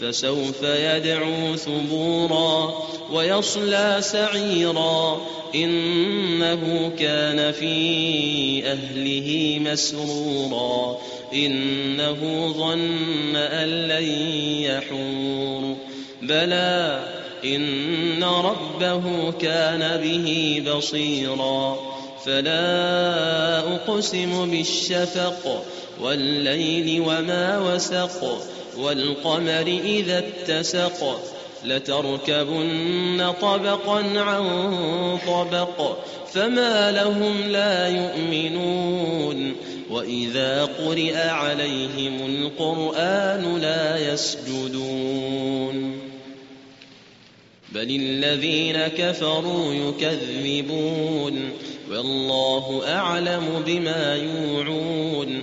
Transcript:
فسوف يدعو ثبورا ويصلى سعيرا. إنه كان في أهله مسرورا. إنه ظن أن لن يحور. بلى إن ربه كان به بصيرا. فلا أقسم بالشفق والليل وما وسق. والقمر إذا اتسق لتركبن طبقا عن طبق فما لهم لا يؤمنون وإذا قرئ عليهم القرآن لا يسجدون بل الذين كفروا يكذبون والله أعلم بما يوعون